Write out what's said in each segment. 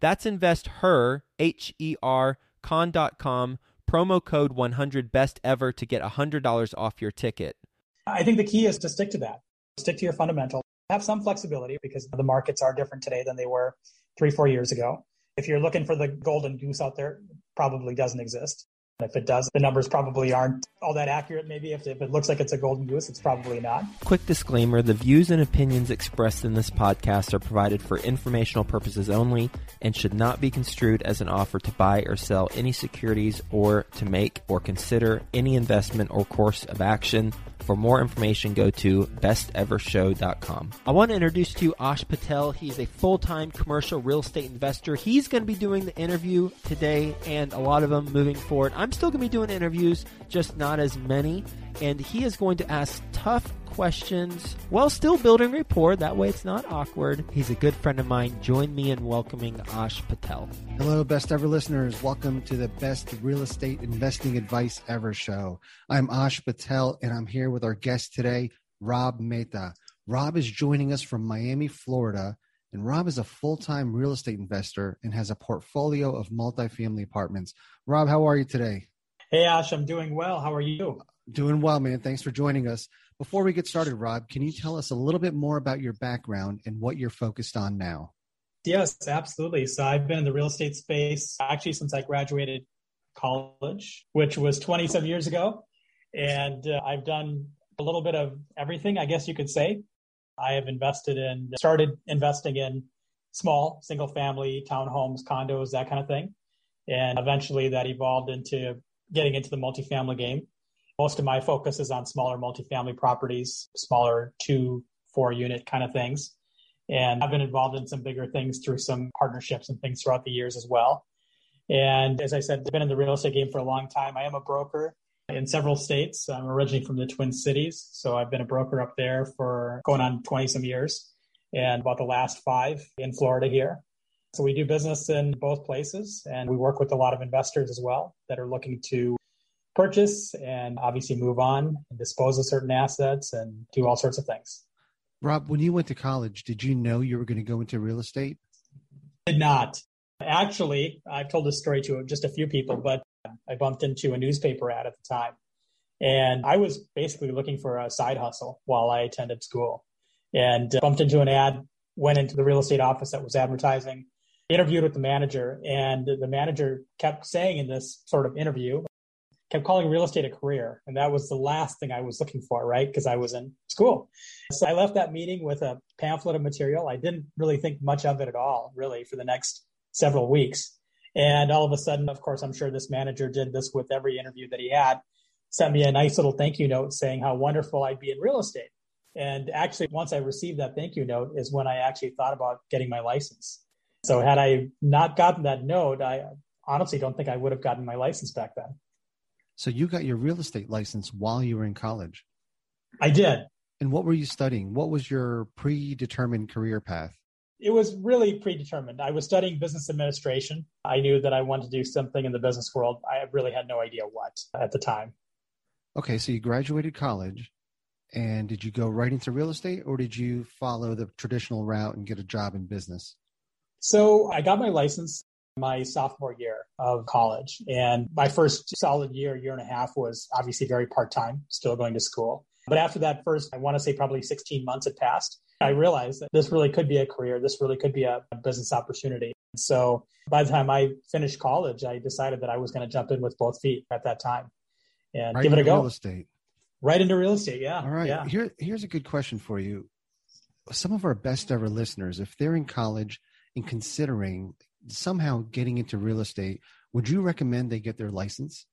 That's investher, H E R, con.com promo code 100 best ever to get $100 off your ticket. I think the key is to stick to that. Stick to your fundamental. Have some flexibility because the markets are different today than they were three, four years ago. If you're looking for the golden goose out there, probably doesn't exist. If it does, the numbers probably aren't all that accurate. Maybe if, if it looks like it's a golden goose, it's probably not. Quick disclaimer the views and opinions expressed in this podcast are provided for informational purposes only and should not be construed as an offer to buy or sell any securities or to make or consider any investment or course of action. For more information, go to bestevershow.com. I want to introduce to you Ash Patel. He's a full time commercial real estate investor. He's going to be doing the interview today and a lot of them moving forward. I'm still going to be doing interviews, just not as many. And he is going to ask tough questions while still building rapport. That way it's not awkward. He's a good friend of mine. Join me in welcoming Ash Patel. Hello, best ever listeners. Welcome to the best real estate investing advice ever show. I'm Ash Patel and I'm here with our guest today, Rob Mehta. Rob is joining us from Miami, Florida. And Rob is a full time real estate investor and has a portfolio of multifamily apartments. Rob, how are you today? Hey, Ash, I'm doing well. How are you? Doing well, man. Thanks for joining us. Before we get started, Rob, can you tell us a little bit more about your background and what you're focused on now? Yes, absolutely. So I've been in the real estate space actually since I graduated college, which was 27 years ago. And uh, I've done a little bit of everything, I guess you could say. I have invested in, started investing in small single family townhomes, condos, that kind of thing. And eventually that evolved into getting into the multifamily game. Most of my focus is on smaller multifamily properties, smaller two, four unit kind of things. And I've been involved in some bigger things through some partnerships and things throughout the years as well. And as I said, I've been in the real estate game for a long time. I am a broker in several states. I'm originally from the Twin Cities. So I've been a broker up there for going on 20 some years and about the last five in Florida here. So we do business in both places and we work with a lot of investors as well that are looking to purchase and obviously move on and dispose of certain assets and do all sorts of things. Rob, when you went to college, did you know you were going to go into real estate? Did not. Actually, I've told this story to just a few people, but I bumped into a newspaper ad at the time. And I was basically looking for a side hustle while I attended school and uh, bumped into an ad, went into the real estate office that was advertising, interviewed with the manager. And the manager kept saying in this sort of interview, kept calling real estate a career. And that was the last thing I was looking for, right? Because I was in school. So I left that meeting with a pamphlet of material. I didn't really think much of it at all, really, for the next several weeks. And all of a sudden, of course, I'm sure this manager did this with every interview that he had, sent me a nice little thank you note saying how wonderful I'd be in real estate. And actually, once I received that thank you note, is when I actually thought about getting my license. So, had I not gotten that note, I honestly don't think I would have gotten my license back then. So you got your real estate license while you were in college. I did. And what were you studying? What was your predetermined career path? It was really predetermined. I was studying business administration. I knew that I wanted to do something in the business world. I really had no idea what at the time. Okay, so you graduated college and did you go right into real estate or did you follow the traditional route and get a job in business? So I got my license my sophomore year of college. And my first solid year, year and a half was obviously very part time, still going to school. But after that first, I want to say probably 16 months had passed. I realized that this really could be a career. This really could be a, business opportunity. So by the time I finished college, I decided that I was going to jump in with both feet at that time and right give it a go. Real estate. Right into real estate. Yeah. All right. Yeah. Here, here's a good question for you. Some of our best ever listeners, if they're in college and considering somehow getting into real estate, would you recommend they get their license?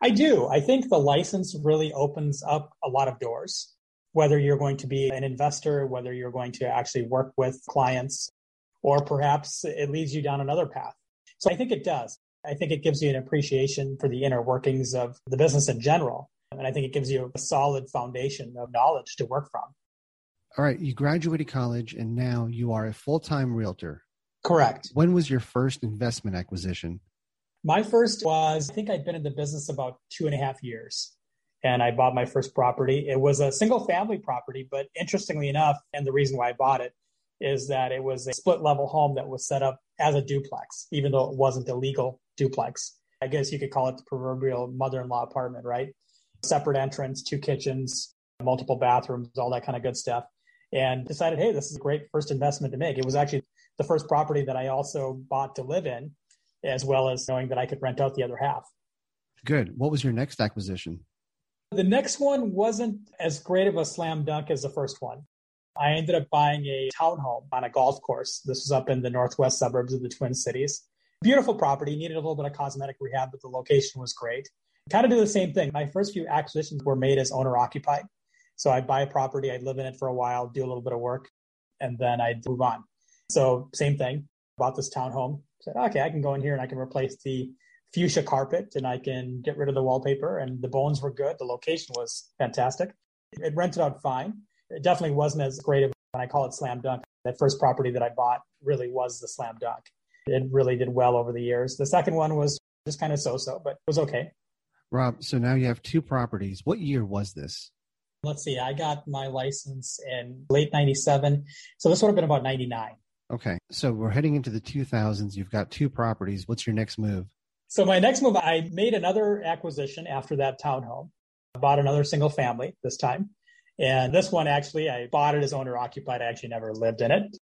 I do. I think the license really opens up a lot of doors. Whether you're going to be an investor, whether you're going to actually work with clients, or perhaps it leads you down another path. So I think it does. I think it gives you an appreciation for the inner workings of the business in general. And I think it gives you a solid foundation of knowledge to work from. All right. You graduated college and now you are a full time realtor. Correct. When was your first investment acquisition? My first was, I think I'd been in the business about two and a half years. And I bought my first property. It was a single family property, but interestingly enough, and the reason why I bought it is that it was a split level home that was set up as a duplex, even though it wasn't a legal duplex. I guess you could call it the proverbial mother in law apartment, right? Separate entrance, two kitchens, multiple bathrooms, all that kind of good stuff. And decided, hey, this is a great first investment to make. It was actually the first property that I also bought to live in, as well as knowing that I could rent out the other half. Good. What was your next acquisition? The next one wasn't as great of a slam dunk as the first one. I ended up buying a townhome on a golf course. This was up in the northwest suburbs of the Twin Cities. Beautiful property, needed a little bit of cosmetic rehab, but the location was great. Kind of do the same thing. My first few acquisitions were made as owner occupied. So I'd buy a property, I'd live in it for a while, do a little bit of work, and then I'd move on. So same thing, bought this townhome. Said, okay, I can go in here and I can replace the fuchsia carpet and I can get rid of the wallpaper and the bones were good. The location was fantastic. It rented out fine. It definitely wasn't as great of when I call it slam dunk. That first property that I bought really was the slam dunk. It really did well over the years. The second one was just kind of so-so, but it was okay. Rob, so now you have two properties. What year was this? Let's see. I got my license in late 97. So this would have been about 99. Okay. So we're heading into the 2000s. You've got two properties. What's your next move? So my next move, I made another acquisition after that townhome. I bought another single family this time. And this one actually, I bought it as owner occupied. I actually never lived in it.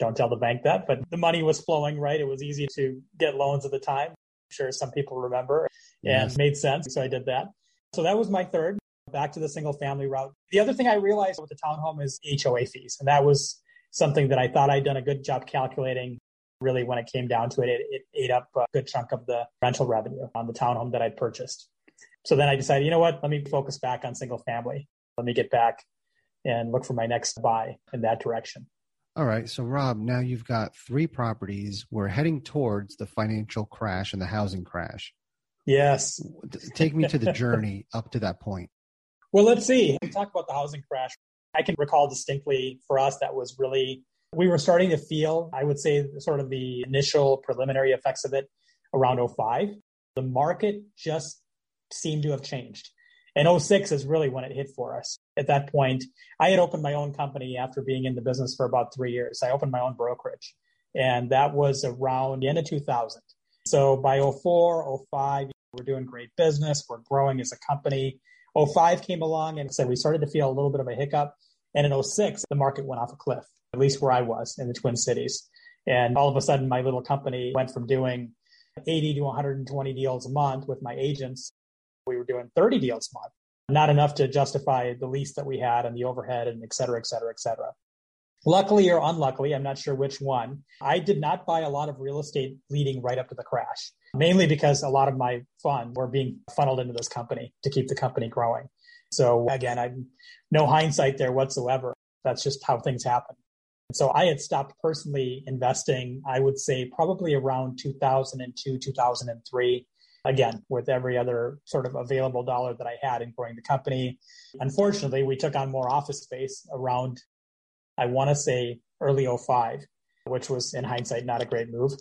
Don't tell the bank that, but the money was flowing, right? It was easy to get loans at the time. I'm sure some people remember and Yes. made sense. So I did that. So that was my third, back to the single family route. The other thing I realized with the townhome is HOA fees. And that was something that I thought I'd done a good job calculating. Really, when it came down to it, it, it ate up a good chunk of the rental revenue on the townhome that I'd purchased. So then I decided, you know what? Let me focus back on single family. Let me get back and look for my next buy in that direction. All right. So, Rob, now you've got three properties. We're heading towards the financial crash and the housing crash. Yes. Take me to the journey up to that point. Well, let's see. We talk about the housing crash. I can recall distinctly for us that was really, we were starting to feel, I would say, sort of the initial preliminary effects of it around 05. The market just seemed to have changed. And 06 is really when it hit for us. At that point, I had opened my own company after being in the business for about three years. I opened my own brokerage, and that was around the end of 2000. So by 04, 05, we're doing great business. We're growing as a company. 05 came along and said we started to feel a little bit of a hiccup. And in 06, the market went off a cliff, at least where I was in the Twin Cities. And all of a sudden, my little company went from doing 80 to 120 deals a month with my agents. We were doing 30 deals a month, not enough to justify the lease that we had and the overhead and et cetera, et cetera, et cetera. Luckily or unluckily, I'm not sure which one, I did not buy a lot of real estate leading right up to the crash, mainly because a lot of my funds were being funneled into this company to keep the company growing. So again, I no hindsight there whatsoever. That's just how things happen. So I had stopped personally investing, I would say probably around 2002, 2003. Again, with every other sort of available dollar that I had in growing the company. Unfortunately, we took on more office space around, I want to say early 05, which was in hindsight not a great move.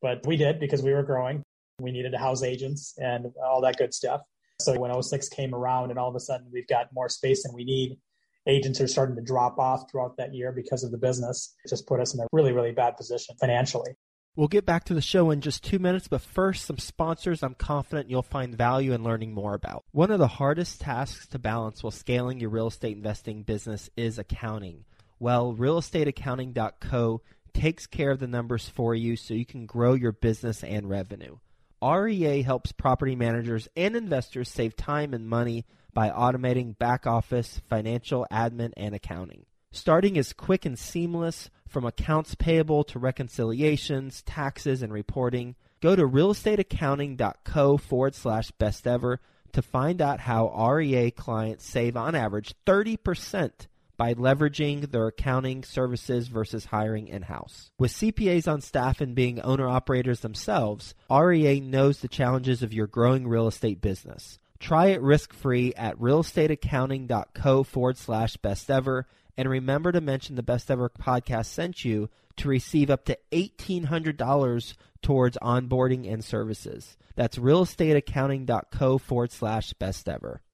But we did because we were growing. We needed to house agents and all that good stuff. So when 06 came around and all of a sudden we've got more space than we need, agents are starting to drop off throughout that year because of the business. It just put us in a really, really bad position financially. We'll get back to the show in just two minutes, but first, some sponsors I'm confident you'll find value in learning more about. One of the hardest tasks to balance while scaling your real estate investing business is accounting. Well, realestateaccounting.co takes care of the numbers for you so you can grow your business and revenue. REA helps property managers and investors save time and money by automating back office, financial, admin, and accounting. Starting is quick and seamless from accounts payable to reconciliations, taxes, and reporting. Go to realestateaccounting.co forward slash best ever to find out how REA clients save on average 30% by leveraging their accounting services versus hiring in house. With CPAs on staff and being owner operators themselves, REA knows the challenges of your growing real estate business. Try it risk free at realestateaccounting.co forward slash best ever. And remember to mention the Best Ever podcast sent you to receive up to $1,800 towards onboarding and services. That's realestateaccounting.co forward slash best ever.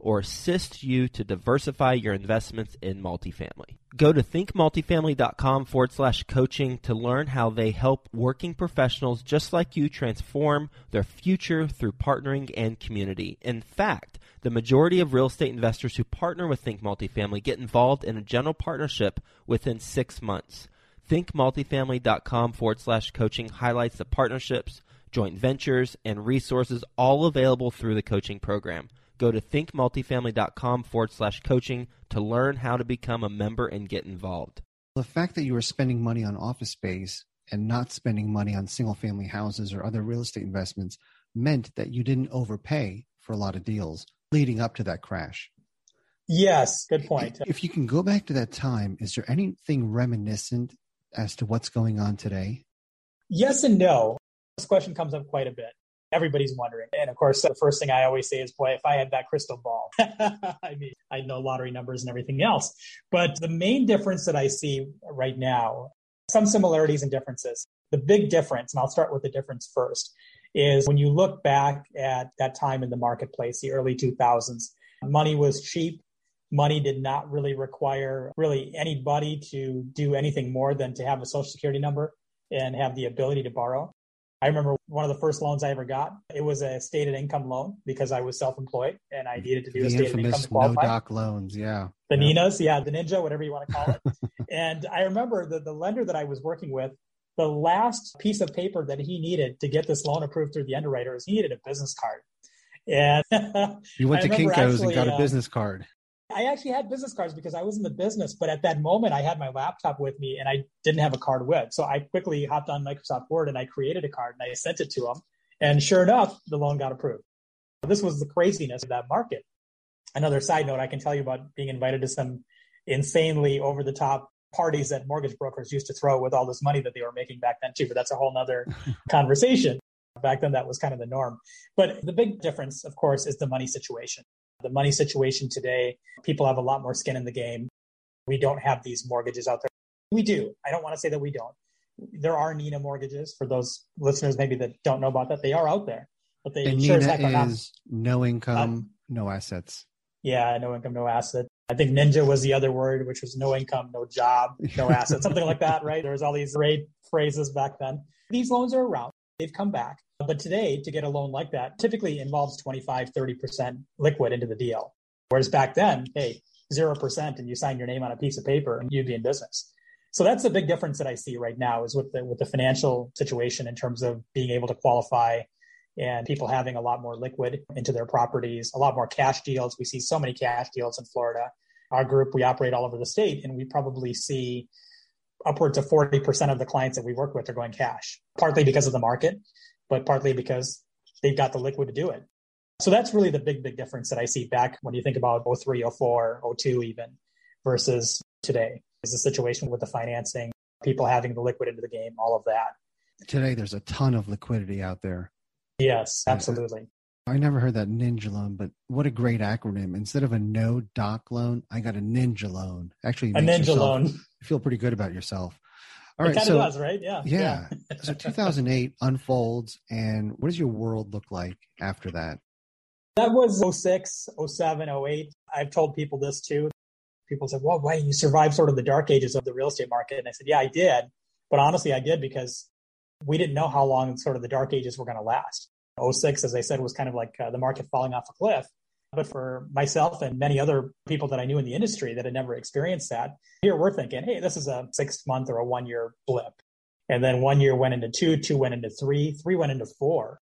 or assist you to diversify your investments in multifamily. Go to thinkmultifamily.com forward slash coaching to learn how they help working professionals just like you transform their future through partnering and community. In fact, the majority of real estate investors who partner with Think Multifamily get involved in a general partnership within six months. ThinkMultifamily.com forward slash coaching highlights the partnerships, joint ventures, and resources all available through the coaching program. Go to thinkmultifamily.com forward slash coaching to learn how to become a member and get involved. The fact that you were spending money on office space and not spending money on single family houses or other real estate investments meant that you didn't overpay for a lot of deals leading up to that crash. Yes, good point. If you can go back to that time, is there anything reminiscent as to what's going on today? Yes and no. This question comes up quite a bit. Everybody's wondering. And of course, the first thing I always say is, boy, if I had that crystal ball, I mean, I know lottery numbers and everything else. But the main difference that I see right now, some similarities and differences. The big difference, and I'll start with the difference first, is when you look back at that time in the marketplace, the early 2000s, money was cheap. Money did not really require really anybody to do anything more than to have a social security number and have the ability to borrow. I remember one of the first loans I ever got. It was a stated income loan because I was self-employed and I needed to do the a stated income to qualify. no doc loans, yeah. The yeah. Ninas, yeah, the Ninja, whatever you want to call it. and I remember the, the lender that I was working with, the last piece of paper that he needed to get this loan approved through the underwriter is he needed a business card. And you went to Kinko's actually, and got a uh, business card. I actually had business cards because I was in the business, but at that moment I had my laptop with me and I didn't have a card with. So I quickly hopped on Microsoft Word and I created a card and I sent it to him. And sure enough, the loan got approved. This was the craziness of that market. Another side note I can tell you about being invited to some insanely over the top parties that mortgage brokers used to throw with all this money that they were making back then too, but that's a whole nother conversation. Back then that was kind of the norm. But the big difference, of course, is the money situation. The money situation today, people have a lot more skin in the game. We don't have these mortgages out there. We do. I don't want to say that we don't. There are Nina mortgages for those listeners maybe that don't know about that. They are out there, but they And sure Nina are not. is no income, no assets. Yeah, no income, no asset. I think ninja was the other word, which was no income, no job, no asset, something like that, right? There was all these great phrases back then. These loans are around. They've come back. But today, to get a loan like that typically involves 25, 30% liquid into the deal. Whereas back then, hey, 0% and you sign your name on a piece of paper and you'd be in business. So that's the big difference that I see right now is with the, with the financial situation in terms of being able to qualify and people having a lot more liquid into their properties, a lot more cash deals. We see so many cash deals in Florida. Our group, we operate all over the state and we probably see upwards of 40% of the clients that we work with are going cash, partly because of the market, but partly because they've got the liquid to do it. So that's really the big, big difference that I see back when you think about 03, 04, 02 even versus today is the situation with the financing, people having the liquid into the game, all of that. Today, there's a ton of liquidity out there. Yes, uh, absolutely. I never heard that ninja loan, but what a great acronym. Instead of a no doc loan, I got a ninja loan. Actually, A ninja yourself loan. Feel pretty good about yourself. All it right. kind So, of does, right? Yeah. yeah. so 2008 unfolds, and what does your world look like after that? That was 06, 07, 08. I've told people this too. People said, well, why you survived sort of the dark ages of the real estate market? And I said, yeah, I did. But honestly, I did because we didn't know how long sort of the dark ages were going to last. 06, as I said, was kind of like uh, the market falling off a cliff. But for myself and many other people that I knew in the industry that had never experienced that, here we're thinking, hey, this is a six month or a one year blip. And then one year went into two, two went into three, three went into four.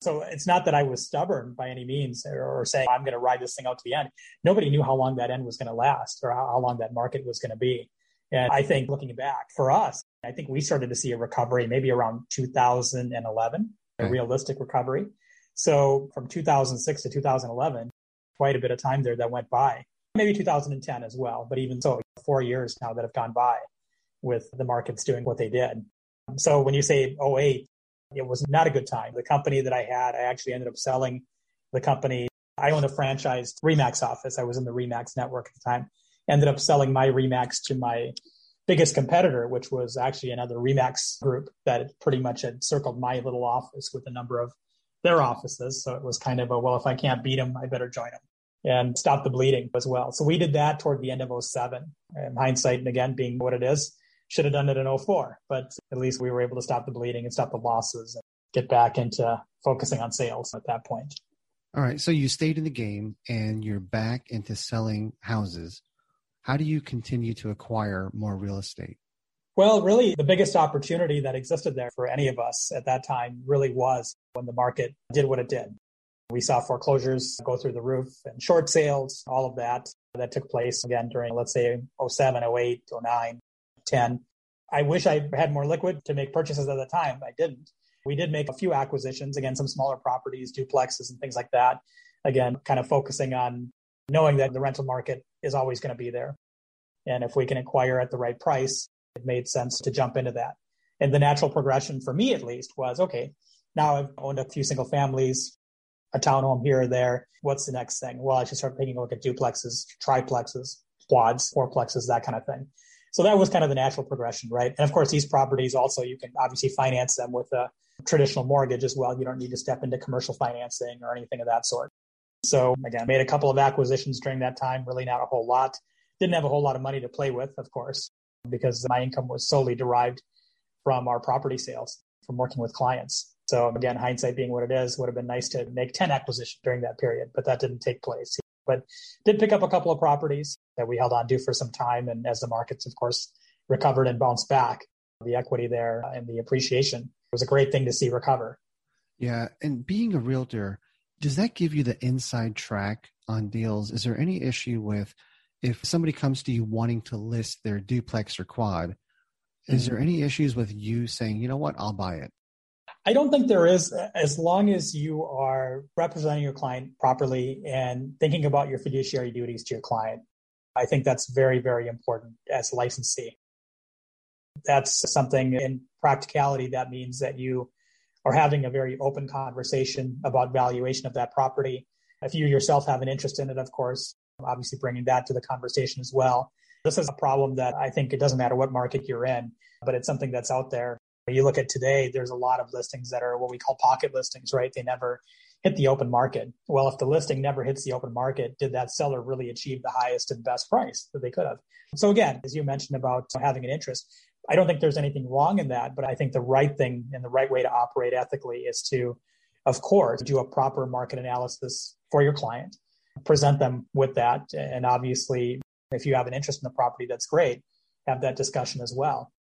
So it's not that I was stubborn by any means or, saying I'm going to ride this thing out to the end. Nobody knew how long that end was going to last or how, how long that market was going to be. And I think looking back for us, I think we started to see a recovery maybe around 2011, a realistic recovery. So from 2006 to 2011, quite a bit of time there that went by. Maybe 2010 as well, but even so, four years now that have gone by with the markets doing what they did. So when you say 08, it was not a good time. The company that I had, I actually ended up selling the company. I owned a franchised Remax office. I was in the Remax network at the time. Ended up selling my Remax to my biggest competitor, which was actually another Remax group that pretty much had circled my little office with a number of their offices. So it was kind of a, well, if I can't beat them, I better join them and stop the bleeding as well. So we did that toward the end of 07. In hindsight, and again, being what it is, should have done it in 04, but at least we were able to stop the bleeding and stop the losses and get back into focusing on sales at that point. All right. So you stayed in the game and you're back into selling houses. How do you continue to acquire more real estate? Well, really, the biggest opportunity that existed there for any of us at that time really was when the market did what it did. We saw foreclosures go through the roof and short sales, all of that that took place again during, let's say, 07, 08, 09, 10. I wish I had more liquid to make purchases at the time. I didn't. We did make a few acquisitions, again, some smaller properties, duplexes, and things like that. Again, kind of focusing on knowing that the rental market is always going to be there. And if we can acquire at the right price, it made sense to jump into that. And the natural progression for me, at least, was okay, now I've owned a few single families, a townhome here or there. What's the next thing? Well, I should start taking a look at duplexes, triplexes, quads, fourplexes, that kind of thing. So that was kind of the natural progression, right? And of course, these properties also, you can obviously finance them with a traditional mortgage as well. You don't need to step into commercial financing or anything of that sort. So again, made a couple of acquisitions during that time, really not a whole lot. Didn't have a whole lot of money to play with, of course, because my income was solely derived from our property sales, from working with clients. So again, hindsight being what it is, would have been nice to make 10 acquisitions during that period, but that didn't take place but did pick up a couple of properties that we held on to for some time. And as the markets, of course, recovered and bounced back, the equity there and the appreciation was a great thing to see recover. Yeah. And being a realtor, does that give you the inside track on deals? Is there any issue with if somebody comes to you wanting to list their duplex or quad? Is mm-hmm. there any issues with you saying, you know what, I'll buy it? I don't think there is, as long as you are representing your client properly and thinking about your fiduciary duties to your client. I think that's very, very important as licensee. That's something in practicality that means that you are having a very open conversation about valuation of that property. If you yourself have an interest in it, of course, obviously bringing that to the conversation as well. This is a problem that I think it doesn't matter what market you're in, but it's something that's out there you look at today, there's a lot of listings that are what we call pocket listings, right? They never hit the open market. Well, if the listing never hits the open market, did that seller really achieve the highest and best price that they could have? So again, as you mentioned about having an interest, I don't think there's anything wrong in that, but I think the right thing and the right way to operate ethically is to, of course, do a proper market analysis for your client, present them with that. And obviously, if you have an interest in the property, that's great. Have that discussion as well.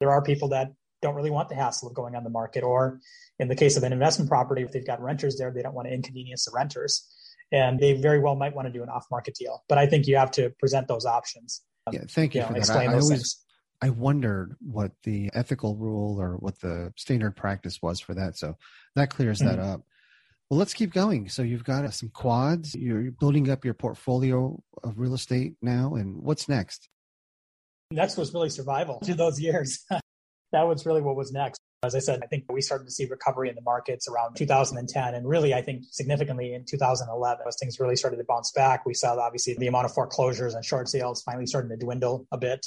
There are people that don't really want the hassle of going on the market. Or in the case of an investment property, if they've got renters there, they don't want to inconvenience the renters. And they very well might want to do an off market deal. But I think you have to present those options. Yeah, thank you, you know, for that. I, I always, things. I wondered what the ethical rule or what the standard practice was for that. So that clears mm-hmm. that up. Well, let's keep going. So you've got some quads. You're building up your portfolio of real estate now, and what's next? Next was really survival to those years. that was really what was next. As I said, I think we started to see recovery in the markets around 2010. And really, I think significantly in 2011, as things really started to bounce back, we saw obviously the amount of foreclosures and short sales finally starting to dwindle a bit.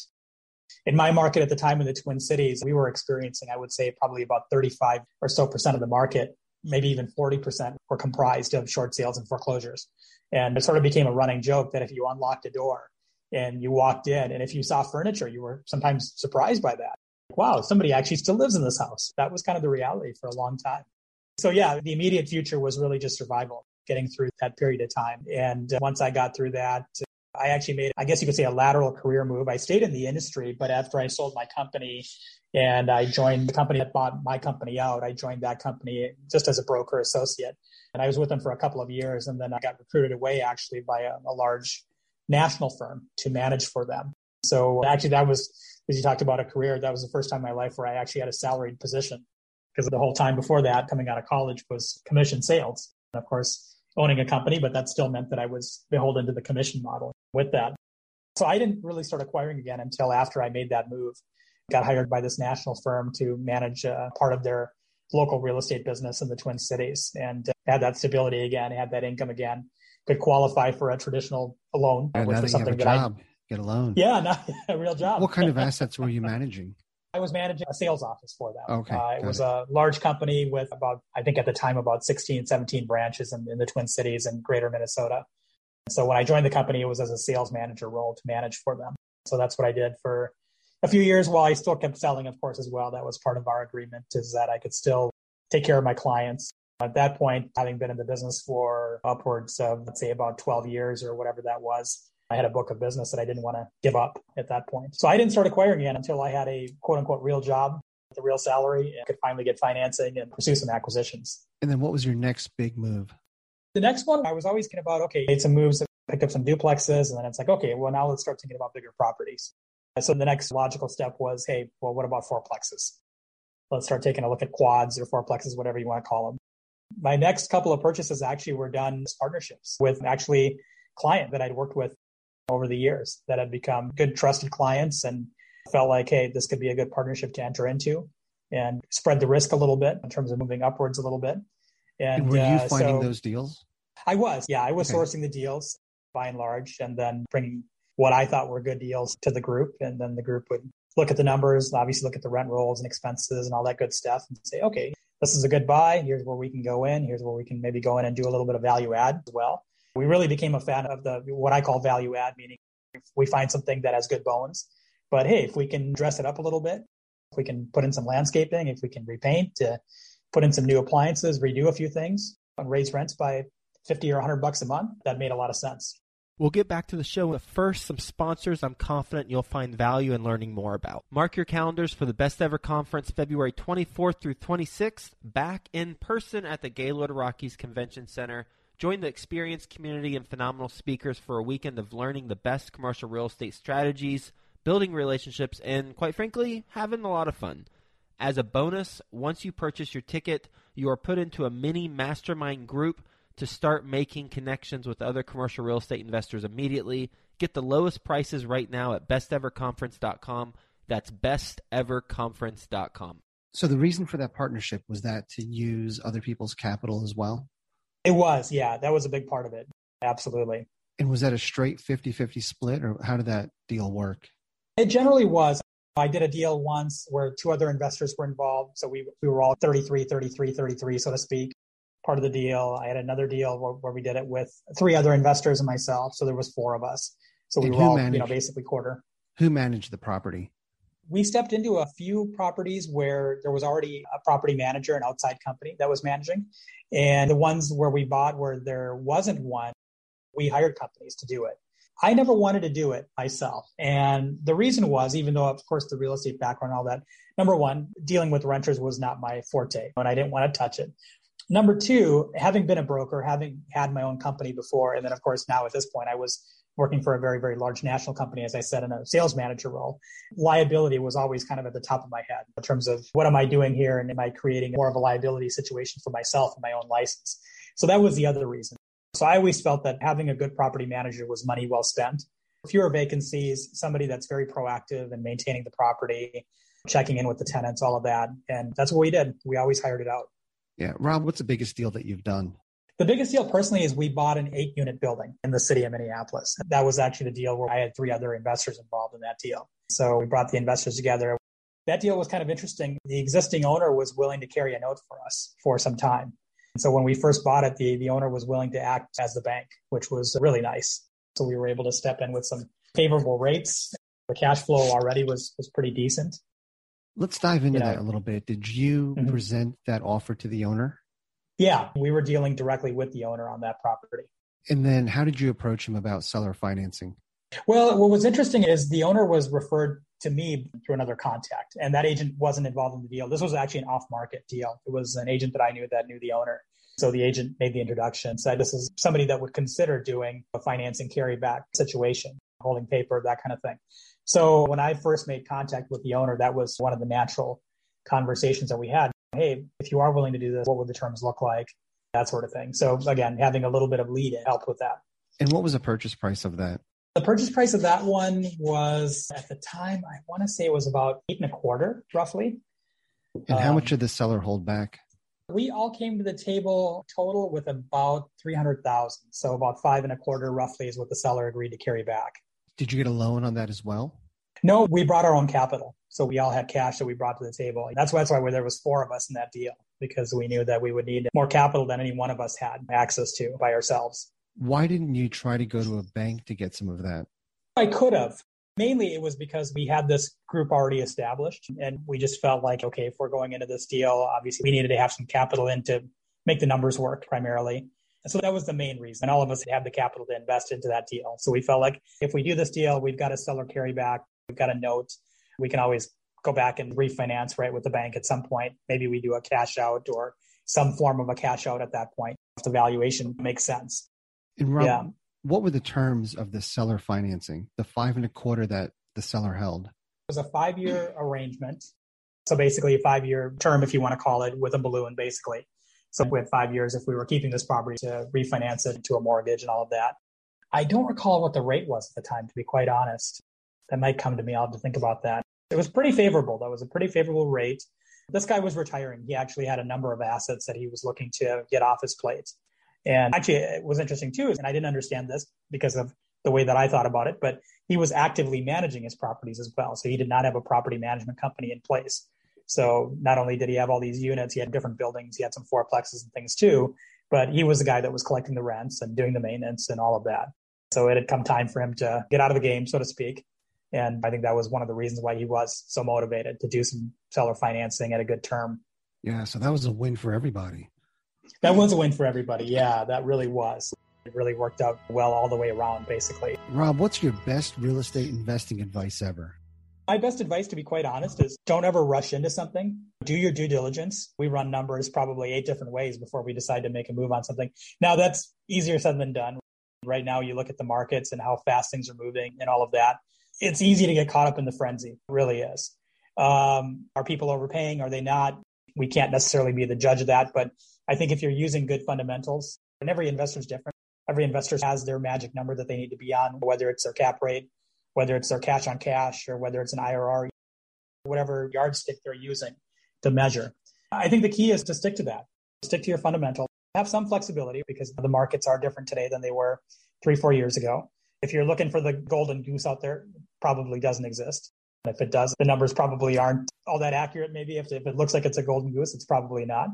In my market at the time in the Twin Cities, we were experiencing, I would say, probably about 35 or so percent of the market maybe even 40% were comprised of short sales and foreclosures. And it sort of became a running joke that if you unlocked a door and you walked in and if you saw furniture, you were sometimes surprised by that. Wow, somebody actually still lives in this house. That was kind of the reality for a long time. So yeah, the immediate future was really just survival, getting through that period of time. And uh, once I got through that, I actually made, I guess you could say, a lateral career move. I stayed in the industry, but after I sold my company and I joined the company that bought my company out, I joined that company just as a broker associate. And I was with them for a couple of years. And then I got recruited away actually by a, a large national firm to manage for them. So actually, that was, as you talked about a career, that was the first time in my life where I actually had a salaried position because the whole time before that, coming out of college, was commission sales. And of course, owning a company, but that still meant that I was beholden to the commission model with that. So I didn't really start acquiring again until after I made that move. Got hired by this national firm to manage uh, part of their local real estate business in the Twin Cities and uh, had that stability again, had that income again, could qualify for a traditional loan, yeah, which was something that job, I get a loan. Yeah, not a real job. What kind of assets were you managing? I was managing a sales office for them. Okay. Uh, it was it. a large company with about, I think at the time, about 16, 17 branches in, in the Twin Cities and greater Minnesota. So when I joined the company, it was as a sales manager role to manage for them. So that's what I did for a few years while I still kept selling, of course, as well. That was part of our agreement is that I could still take care of my clients. At that point, having been in the business for upwards of, let's say, about 12 years or whatever that was, I had a book of business that I didn't want to give up at that point. So I didn't start acquiring again until I had a quote unquote real job with a real salary and could finally get financing and pursue some acquisitions. And then what was your next big move? The next one, I was always thinking about, okay, made some moves, picked up some duplexes, and then it's like, okay, well, now let's start thinking about bigger properties. So the next logical step was, hey, well, what about fourplexes? Let's start taking a look at quads or fourplexes, whatever you want to call them. My next couple of purchases actually were done as partnerships with actually client that I'd worked with over the years that had become good trusted clients and felt like, hey, this could be a good partnership to enter into and spread the risk a little bit in terms of moving upwards a little bit. And, were you uh, finding so those deals? I was, yeah, I was okay. sourcing the deals by and large, and then bringing what I thought were good deals to the group, and then the group would look at the numbers, obviously look at the rent rolls and expenses and all that good stuff, and say, okay, this is a good buy. Here's where we can go in. Here's where we can maybe go in and do a little bit of value add as well we really became a fan of the what I call value add, meaning if we find something that has good bones. But hey, if we can dress it up a little bit, if we can put in some landscaping, if we can repaint, uh, put in some new appliances, redo a few things, and raise rents by 50 or 100 bucks a month, that made a lot of sense. We'll get back to the show, but first, some sponsors I'm confident you'll find value in learning more about. Mark your calendars for the Best Ever Conference February 24th through 26th, back in person at the Gaylord Rockies Convention Center. Join the experienced community and phenomenal speakers for a weekend of learning the best commercial real estate strategies, building relationships, and quite frankly, having a lot of fun. As a bonus, once you purchase your ticket, you are put into a mini mastermind group to start making connections with other commercial real estate investors immediately. Get the lowest prices right now at besteverconference.com. That's besteverconference.com. So the reason for that partnership was that to use other people's capital as well? It was, yeah. That was a big part of it. Absolutely. And was that a straight 50 50 split, or how did that deal work? It generally was. I did a deal once where two other investors were involved. So we, we were all 33, 33, 33, so to speak, part of the deal. I had another deal where, where we did it with three other investors and myself. So there was four of us. So we and were all, managed, you know, basically quarter. Who managed the property? we stepped into a few properties where there was already a property manager, an outside company that was managing. And the ones where we bought where there wasn't one, we hired companies to do it. I never wanted to do it myself. And the reason was, even though, of course, the real estate background and all that, number one, dealing with renters was not my forte, and I didn't want to touch it. Number two, having been a broker, having had my own company before, and then, of course, now at this point, I was working for a very, very large national company, as I said, in a sales manager role, liability was always kind of at the top of my head in terms of what am I doing here and am I creating more of a liability situation for myself and my own license? So that was the other reason. So I always felt that having a good property manager was money well spent. Fewer vacancies, somebody that's very proactive and maintaining the property, checking in with the tenants, all of that. And that's what we did. We always hired it out. Yeah. Rob, what's the biggest deal that you've done? The biggest deal personally is we bought an eight unit building in the city of Minneapolis. That was actually the deal where I had three other investors involved in that deal. So we brought the investors together. That deal was kind of interesting. The existing owner was willing to carry a note for us for some time. So when we first bought it, the, the owner was willing to act as the bank, which was really nice. So we were able to step in with some favorable rates. The cash flow already was, was pretty decent. Let's dive into you know, that a little bit. Did you mm-hmm. present that offer to the owner? Yeah, we were dealing directly with the owner on that property. And then how did you approach him about seller financing? Well, what was interesting is the owner was referred to me through another contact, and that agent wasn't involved in the deal. This was actually an off market deal. It was an agent that I knew that knew the owner. So the agent made the introduction, said this is somebody that would consider doing a financing carryback situation, holding paper, that kind of thing. So when I first made contact with the owner, that was one of the natural conversations that we had. Hey, if you are willing to do this, what would the terms look like? That sort of thing. So again, having a little bit of lead helped with that. And what was the purchase price of that? The purchase price of that one was at the time, I want to say it was about eight and a quarter, roughly. And how um, much did the seller hold back? We all came to the table total with about 300,000. So about five and a quarter roughly is what the seller agreed to carry back. Did you get a loan on that as well? No, we brought our own capital. So we all had cash that we brought to the table. That's why, that's why there was four of us in that deal because we knew that we would need more capital than any one of us had access to by ourselves. Why didn't you try to go to a bank to get some of that? I could have. Mainly it was because we had this group already established and we just felt like, okay, if we're going into this deal, obviously we needed to have some capital in to make the numbers work primarily. So that was the main reason. All of us had the capital to invest into that deal. So we felt like if we do this deal, we've got a seller carryback, we've got a note, we can always go back and refinance right with the bank at some point. Maybe we do a cash out or some form of a cash out at that point if the valuation makes sense. And Rob, yeah. what were the terms of the seller financing, the five and a quarter that the seller held? It was a five year arrangement. So basically, a five year term, if you want to call it, with a balloon, basically. Had five years if we were keeping this property to refinance it to a mortgage and all of that. I don't recall what the rate was at the time, to be quite honest. That might come to me. I'll have to think about that. It was pretty favorable. That was a pretty favorable rate. This guy was retiring. He actually had a number of assets that he was looking to get off his plate. And actually, it was interesting too, and I didn't understand this because of the way that I thought about it, but he was actively managing his properties as well. So he did not have a property management company in place. So not only did he have all these units, he had different buildings, he had some fourplexes and things too, but he was the guy that was collecting the rents and doing the maintenance and all of that. So it had come time for him to get out of the game, so to speak. And I think that was one of the reasons why he was so motivated to do some seller financing at a good term. Yeah, so that was a win for everybody. That was a win for everybody. Yeah, that really was. It really worked out well all the way around, basically. Rob, what's your best real estate investing advice ever? My best advice, to be quite honest, is don't ever rush into something. Do your due diligence. We run numbers probably eight different ways before we decide to make a move on something. Now, that's easier said than done. Right now, you look at the markets and how fast things are moving and all of that. It's easy to get caught up in the frenzy. It really is. Um, are people overpaying? Are they not? We can't necessarily be the judge of that, but I think if you're using good fundamentals, and every investor is different, every investor has their magic number that they need to be on, whether it's their cap rate, whether it's their cash on cash, or whether it's an IRR, whatever yardstick they're using to measure. I think the key is to stick to that. Stick to your fundamental. Have some flexibility because the markets are different today than they were three, four years ago. If you're looking for the golden goose out there, probably doesn't exist. If it does, the numbers probably aren't all that accurate. Maybe if, if it looks like it's a golden goose, it's probably not.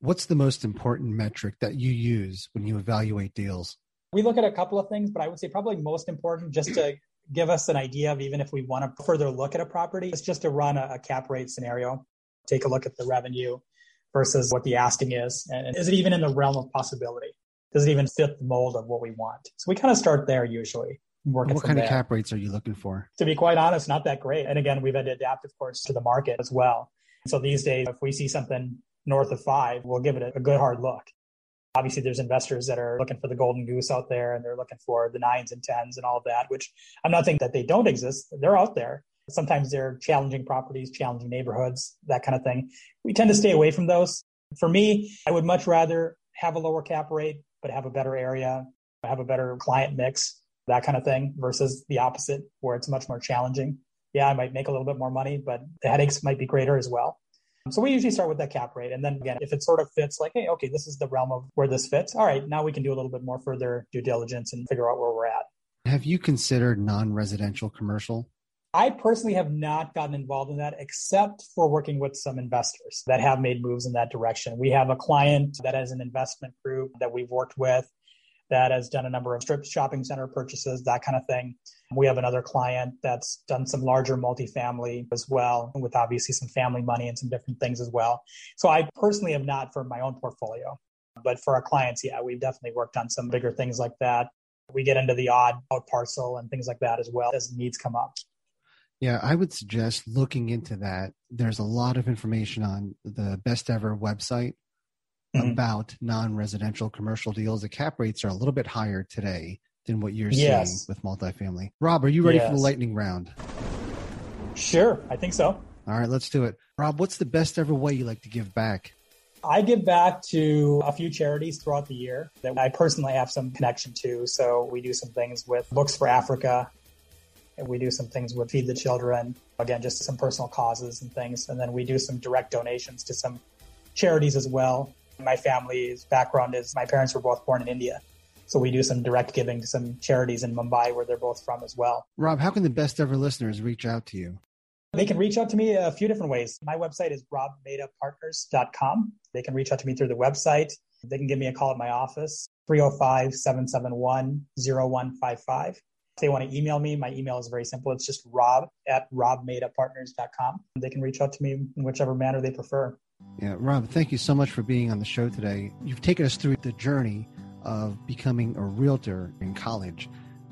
What's the most important metric that you use when you evaluate deals? We look at a couple of things, but I would say probably most important just to give us an idea of even if we want to further look at a property, it's just to run a, a cap rate scenario, take a look at the revenue versus what the asking is. And is it even in the realm of possibility? Does it even fit the mold of what we want? So we kind of start there usually. what kind there. of cap rates are you looking for? To be quite honest, not that great. And again, we've had to adapt, of course, to the market as well. So these days, if we see something north of five, we'll give it a, a good hard look. Obviously, there's investors that are looking for the golden goose out there and they're looking for the nines and tens and all of that, which I'm not saying that they don't exist. They're out there. Sometimes they're challenging properties, challenging neighborhoods, that kind of thing. We tend to stay away from those. For me, I would much rather have a lower cap rate, but have a better area, have a better client mix, that kind of thing, versus the opposite, where it's much more challenging. Yeah, I might make a little bit more money, but the headaches might be greater as well. So we usually start with that cap rate. And then again, if it sort of fits like, hey, okay, this is the realm of where this fits. All right, now we can do a little bit more further due diligence and figure out where we're at. Have you considered non residential commercial? I personally have not gotten involved in that except for working with some investors that have made moves in that direction. We have a client that has an investment group that we've worked with that has done a number of strip shopping center purchases, that kind of thing. We have another client that's done some larger multifamily as well, with obviously some family money and some different things as well. So I personally have not for my own portfolio. But for our clients, yeah, we've definitely worked on some bigger things like that. We get into the odd out parcel and things like that as well as needs come up. Yeah, I would suggest looking into that. There's a lot of information on the best ever website mm-hmm. about non residential commercial deals. The cap rates are a little bit higher today than what you're yes. seeing with multifamily. Rob, are you ready yes. for the lightning round? Sure, I think so. All right, let's do it. Rob, what's the best ever way you like to give back? I give back to a few charities throughout the year that I personally have some connection to. So we do some things with Books for Africa, and we do some things with Feed the Children, again, just some personal causes and things. And then we do some direct donations to some charities as well. My family's background is my parents were both born in India. So we do some direct giving to some charities in Mumbai where they're both from as well. Rob, how can the best ever listeners reach out to you? They can reach out to me a few different ways. My website is robmaidapartners.com. They can reach out to me through the website. They can give me a call at my office, 305 771 0155. If they want to email me, my email is very simple. It's just rob at robmaidapartners.com. They can reach out to me in whichever manner they prefer. Yeah, Rob, thank you so much for being on the show today. You've taken us through the journey of becoming a realtor in college,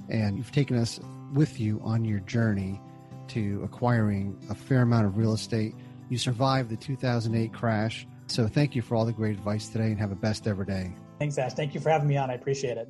and you've taken us with you on your journey to acquiring a fair amount of real estate. You survived the 2008 crash. So thank you for all the great advice today and have a best ever day. Thanks, Ash. Thank you for having me on. I appreciate it.